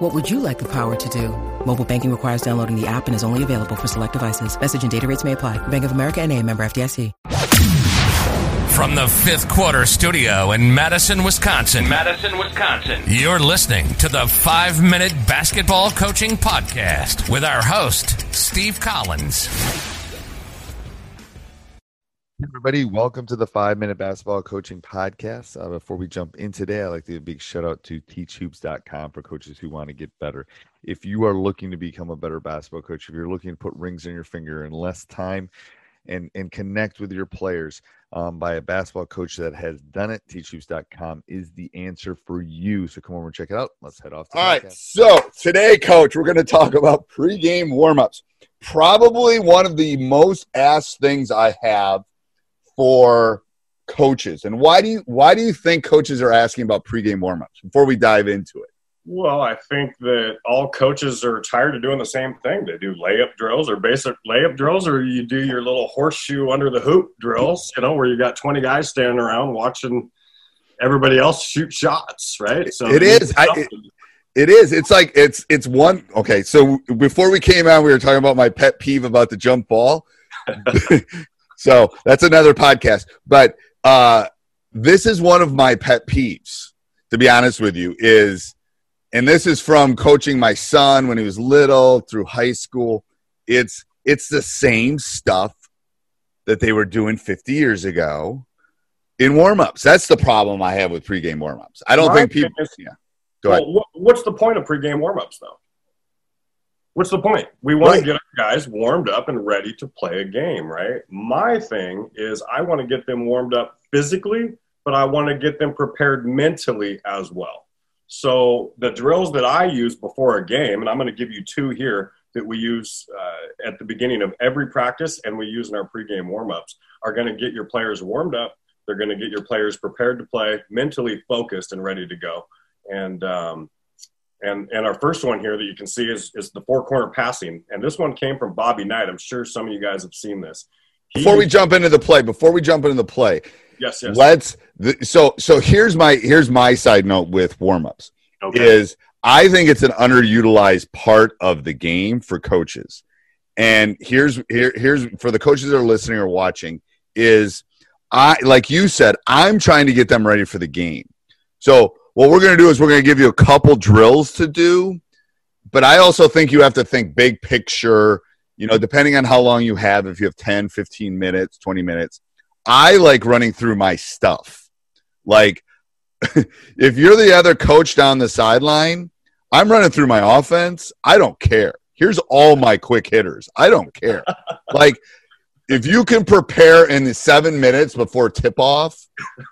What would you like the power to do? Mobile banking requires downloading the app and is only available for select devices. Message and data rates may apply. Bank of America and a member FDIC. From the fifth quarter studio in Madison, Wisconsin. Madison, Wisconsin. You're listening to the five minute basketball coaching podcast with our host, Steve Collins. Everybody, welcome to the five minute basketball coaching podcast. Uh, before we jump in today, I'd like to give a big shout out to teachhoops.com for coaches who want to get better. If you are looking to become a better basketball coach, if you're looking to put rings in your finger in less time and, and connect with your players um, by a basketball coach that has done it, teachhoops.com is the answer for you. So come over and check it out. Let's head off. All right. Podcast. So today, coach, we're going to talk about pregame warmups. Probably one of the most asked things I have for coaches. And why do you why do you think coaches are asking about pregame warmups before we dive into it? Well, I think that all coaches are tired of doing the same thing. They do layup drills or basic layup drills, or you do your little horseshoe under the hoop drills, you know, where you got 20 guys standing around watching everybody else shoot shots, right? So it is. I, it, it is. It's like it's it's one. Okay, so before we came out, we were talking about my pet peeve about the jump ball. so that's another podcast. But uh, this is one of my pet peeves. To be honest with you, is and this is from coaching my son when he was little through high school. It's it's the same stuff that they were doing 50 years ago in warmups. That's the problem I have with pregame warmups. I don't my think people. Is, yeah. Go well, ahead. What's the point of pregame warmups, though? What's the point? We want right. to get our guys warmed up and ready to play a game, right? My thing is I want to get them warmed up physically, but I want to get them prepared mentally as well. So the drills that I use before a game, and I'm going to give you two here that we use uh, at the beginning of every practice and we use in our pregame warmups, are going to get your players warmed up. They're going to get your players prepared to play, mentally focused and ready to go. And um, and and our first one here that you can see is is the four corner passing. And this one came from Bobby Knight. I'm sure some of you guys have seen this. He, before we jump into the play, before we jump into the play, Yes, yes. Let's so so here's my here's my side note with warmups okay. is I think it's an underutilized part of the game for coaches. And here's here here's for the coaches that are listening or watching is I like you said I'm trying to get them ready for the game. So what we're going to do is we're going to give you a couple drills to do, but I also think you have to think big picture, you know, depending on how long you have if you have 10, 15 minutes, 20 minutes I like running through my stuff. Like, if you're the other coach down the sideline, I'm running through my offense. I don't care. Here's all my quick hitters. I don't care. like, if you can prepare in the seven minutes before tip off,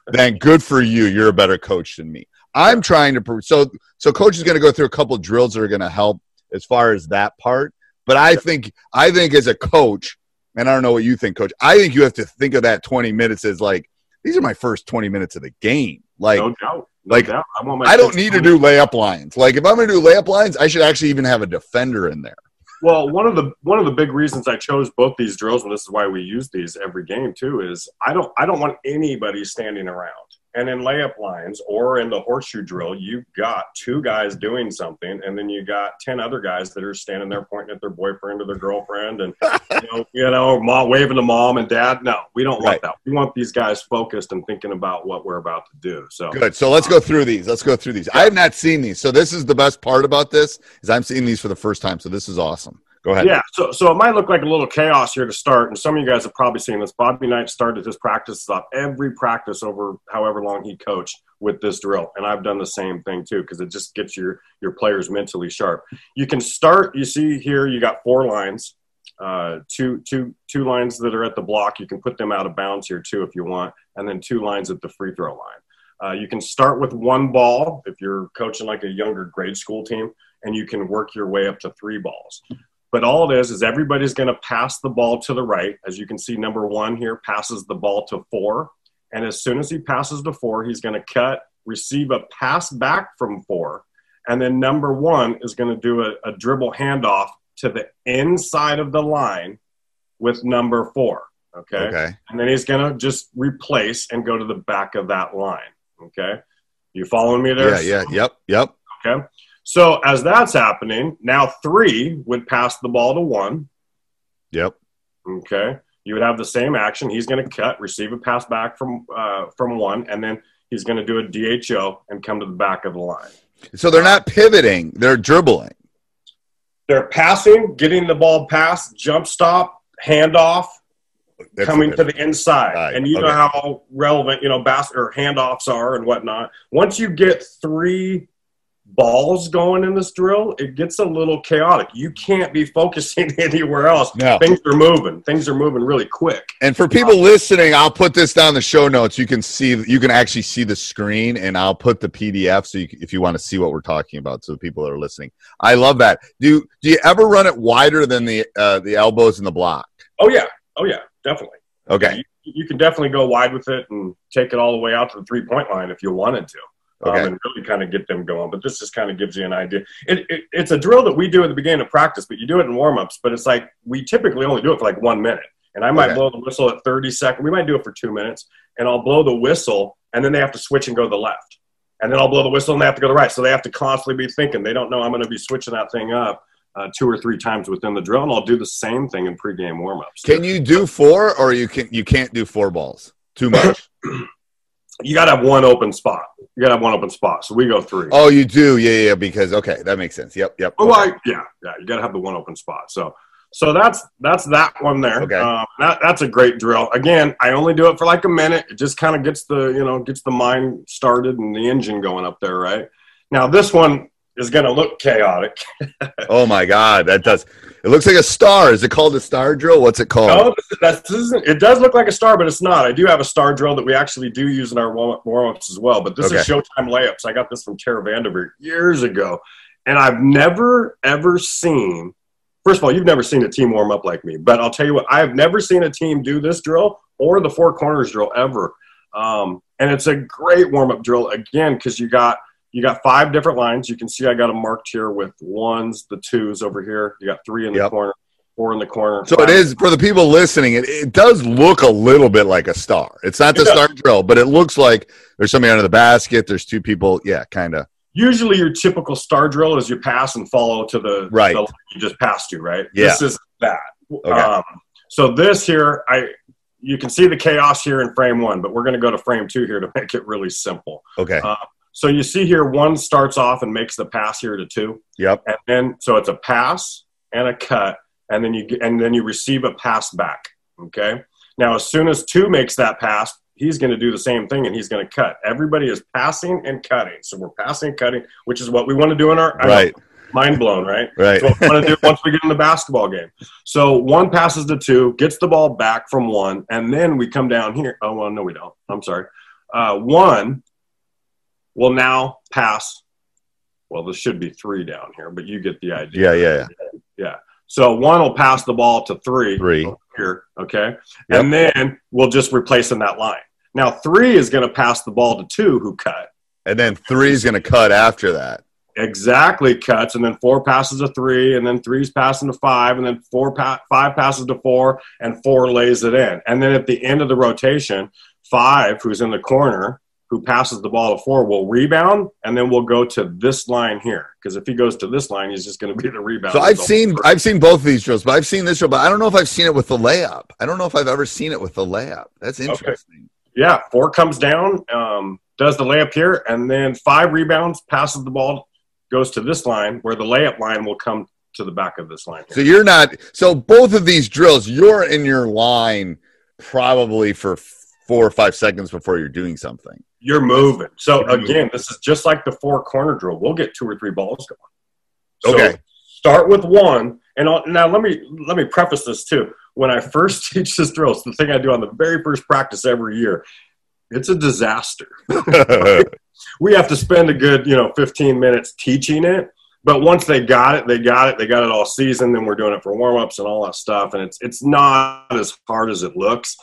then good for you. You're a better coach than me. I'm trying to so so coach is going to go through a couple drills that are going to help as far as that part. But I think I think as a coach, and I don't know what you think, coach. I think you have to think of that 20 minutes as like, these are my first 20 minutes of the game. Like, no doubt. No like, doubt. I, I don't need to do layup lines. Like, if I'm going to do layup lines, I should actually even have a defender in there. Well, one of the one of the big reasons I chose both these drills, and this is why we use these every game too, is I don't I don't want anybody standing around. And in layup lines or in the horseshoe drill, you've got two guys doing something, and then you got ten other guys that are standing there pointing at their boyfriend or their girlfriend, and you know, you know mom, waving to mom and dad. No, we don't right. want that. We want these guys focused and thinking about what we're about to do. So good. So let's go through these. Let's go through these. Yeah. I have not seen these, so this is the best part about this is I'm seeing these for the first time. So this is awesome. Go ahead. Yeah, so so it might look like a little chaos here to start, and some of you guys have probably seen this. Bobby Knight started his practices off every practice over however long he coached with this drill, and I've done the same thing too because it just gets your your players mentally sharp. You can start. You see here, you got four lines, uh, two two two lines that are at the block. You can put them out of bounds here too if you want, and then two lines at the free throw line. Uh, you can start with one ball if you're coaching like a younger grade school team, and you can work your way up to three balls. But all it is is everybody's going to pass the ball to the right. As you can see, number one here passes the ball to four. And as soon as he passes to four, he's going to cut, receive a pass back from four. And then number one is going to do a, a dribble handoff to the inside of the line with number four. Okay. Okay. And then he's going to just replace and go to the back of that line. Okay. You following me there? Yeah, yeah, yep, yep. Okay. So as that's happening, now three would pass the ball to one. Yep. Okay. You would have the same action. He's going to cut, receive a pass back from uh, from one, and then he's going to do a DHO and come to the back of the line. So they're not pivoting; they're dribbling. They're passing, getting the ball past, jump stop, handoff, That's coming to the inside. Right, And you know how relevant, you know, bas- or handoffs are and whatnot. Once you get three balls going in this drill, it gets a little chaotic. You can't be focusing anywhere else. No. Things are moving. Things are moving really quick. And for people listening, I'll put this down in the show notes. You can see, you can actually see the screen, and I'll put the PDF so you, if you want to see what we're talking about. So the people that are listening, I love that. Do do you ever run it wider than the uh, the elbows and the block? Oh yeah. Oh yeah, definitely. Okay, You, you can definitely go wide with it and take it all the way out to the three point line if you wanted to. Okay. Um, and really kind of get them going. But this just kind of gives you an idea. It, it, it's a drill that we do at the beginning of practice, but you do it in warm ups. But it's like we typically only do it for like one minute. And I might Okay. blow the whistle at 30 seconds. We might do it for two minutes. And I'll blow the whistle, and then they have to switch and go to the left. And then I'll blow the whistle, and they have to go to the right. So they have to constantly be thinking. They don't know I'm going to be switching that thing up uh, two or three times within the drill. And I'll do the same thing in pregame warm ups. can you do four, or you can you can't do four balls? Too much. You got to have one open spot. You got to have one open spot. So we go three. oh, you do? Yeah, yeah. Because okay, that makes sense. Yep, yep. Oh, okay. I, yeah, yeah. You got to have the one open spot. So, so that's that's that one there. Okay. Um, that, that's a great drill. Again, I only do it for like a minute. It just kind of gets the you know gets the mind started and the engine going up there, right? Now this one is going to look chaotic. Oh my God, that does. It looks like a star. Is it called a star drill? What's it called? No, isn't. It does look like a star, but it's not. I do have a star drill that we actually do use in our warm ups as well. But this is Showtime layups. I got this from Tara VanDerveer years ago, and I've never ever seen. First of all, you've never seen a team warm up like me, but I'll tell you what, I have never seen a team do this drill or the four corners drill ever. Um, and it's a great warm up drill again because you got you got five different lines. You can see I got them marked here with ones, the twos over here. You got three in the Yep. corner, four in the corner. So it five- is for the people listening. It, it does look a little bit like a star. It's not the It does. star drill, but it looks like there's somebody under the basket. There's two people. Yeah, kind of. usually your typical star drill is you pass and follow to the Right. the you just passed to right Yeah. this is that Okay. um, so this here i you can see the chaos here in frame one but we're going to go to frame two here to make it really simple Okay. Uh, so you see here one starts off and makes the pass here to two. Yep. and then so it's a pass and a cut and then you get, and then you receive a pass back okay? Now as soon as two makes that pass he's going to do the same thing and he's going to cut. Everybody is passing and cutting. So we're passing and cutting which is what we want to do in our know, Right. mind blown right? Right. so we want to do once we get in the basketball game. So one passes to two gets the ball back from one and then we come down here. Oh well no we don't. I'm sorry. Uh, one will now pass well this should be three down here but you get the idea Yeah. Yeah. Yeah. so one will pass the ball to three, Three. here, okay, Yep. and then we'll just replace in that line. Now three is going to pass the ball to two, who cut And then three is going to cut after that. exactly cuts, and then four passes to three, and then three's passing to five, and then four pa- five passes to four, and four lays it in, and then at the end of the rotation, five, who's in the corner, who passes the ball to four, will rebound, and then we'll go to this line here because if he goes to this line, he's just going to be the rebound. So I've seen I've seen both of these drills, but I've seen this drill, but I don't know if I've seen it with the layup. I don't know if I've ever seen it with the layup. That's interesting. Okay. yeah, four comes down, um, does the layup here, and then five rebounds, passes the ball, goes to this line where the layup line will come to the back of this line. So you're not so both of these drills, you're in your line probably for four or five seconds before you're doing something. You're moving. So You're moving. again, this is just like the four corner drill. We'll get two or three balls going. So Okay. Start with one, and I'll, now let me let me preface this too. When I first teach this drill, it's the thing I do on the very first practice every year. It's a disaster. we have to spend a good you know 15 minutes teaching it but once they got it, they got it. They got it all season. Then we're doing it for warm-ups and all that stuff. And it's it's not as hard as it looks.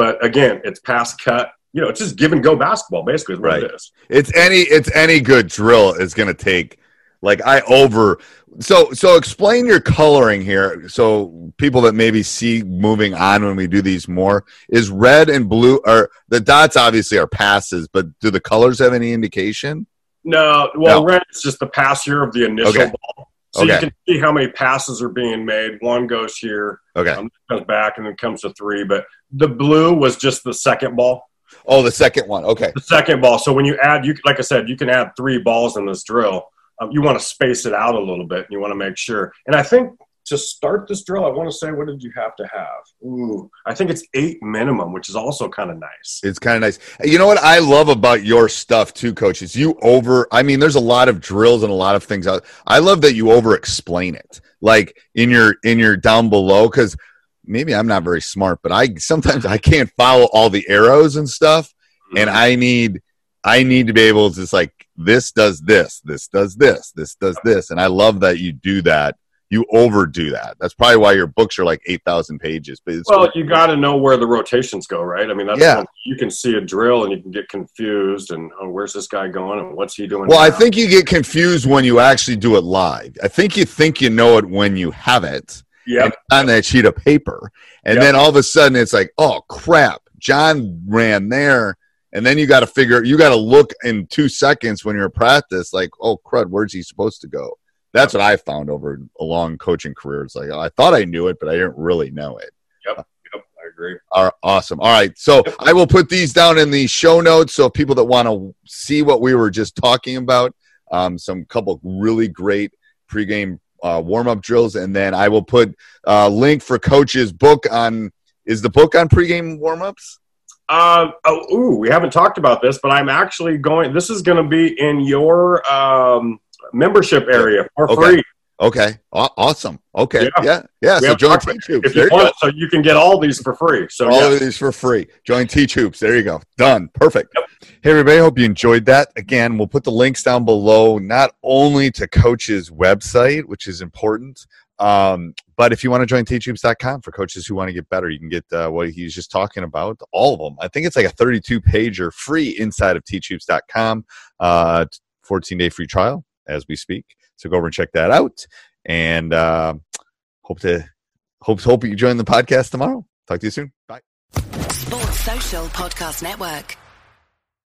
But again, it's pass cut. You know, it's just give and go basketball. Basically, Right. it is. It's any it's any good drill is going to take like I over so so explain your coloring here so people that maybe see moving on when we do these more is red and blue or the dots obviously are passes but do the colors have any indication No, well, No. red is just the pass here of the initial Okay. ball. So Okay. you can see how many passes are being made. One goes here, okay um, comes back, and then comes to three. But the blue was just the second ball. oh the second one okay The second ball. So when you add, you like I said, you can add three balls in this drill. Um, you want to space it out a little bit. And you want to make sure. And I think to start this drill, I want to say, what did you have to have? Ooh, I think it's eight minimum, which is also kind of nice. It's kind of nice. You know what I love about your stuff too, coach, is you over I mean, there's a lot of drills and a lot of things out. I love that you over explain it. Like in your in your down below, because maybe I'm not very smart, but I sometimes I can't follow all the arrows and stuff. And mm-hmm. I need I need to be able to just like this does this, this does this, this does this. And I love that you do that. You overdo that. That's probably why your books are like eight thousand pages. But it's Well, you got to know where the rotations go, right? I mean, that's Yeah. you can see a drill and you can get confused and oh, where's this guy going and what's he doing? Well, I think you get confused when you actually do it live. I think you think you know it when you have it yeah, on that sheet of paper. And Yep. then all of a sudden it's like, oh crap, John ran there. And then you got to figure, you got to look in two seconds when you're at practice, like, oh crud, where's he supposed to go? That's what I found over a long coaching career. It's like, I thought I knew it, but I didn't really know it. Yep, Yep. I agree. Are awesome. All right. So I will put these down in the show notes. So people that want to see what we were just talking about, um, some couple really great pregame uh, warm up drills, and then I will put a link for coach's book on. Is the book on pregame warm ups? Um, oh, ooh, we haven't talked about this, but I'm actually going. This is going to be in your um, membership area for Okay. free. Okay. Awesome. Okay. Yeah. Yeah. Yeah. So join Teach Hoops. You want, so you can get all these for free. So all yeah, of these for free. Join Teach Hoops. There you go. Done. Perfect. Hey, everybody. Hope you enjoyed that. Again, we'll put the links down below, not only to Coach's website, which is important, um, but if you want to join teachhoops.com for coaches who want to get better, you can get uh, what he's just talking about, all of them. I think it's like a 32 pager free inside of teachhoops.com, uh, 14 day free trial as we speak. So go over and check that out. And uh, hope to hope hope you join the podcast tomorrow. Talk to you soon. Bye. Sports Social Podcast Network.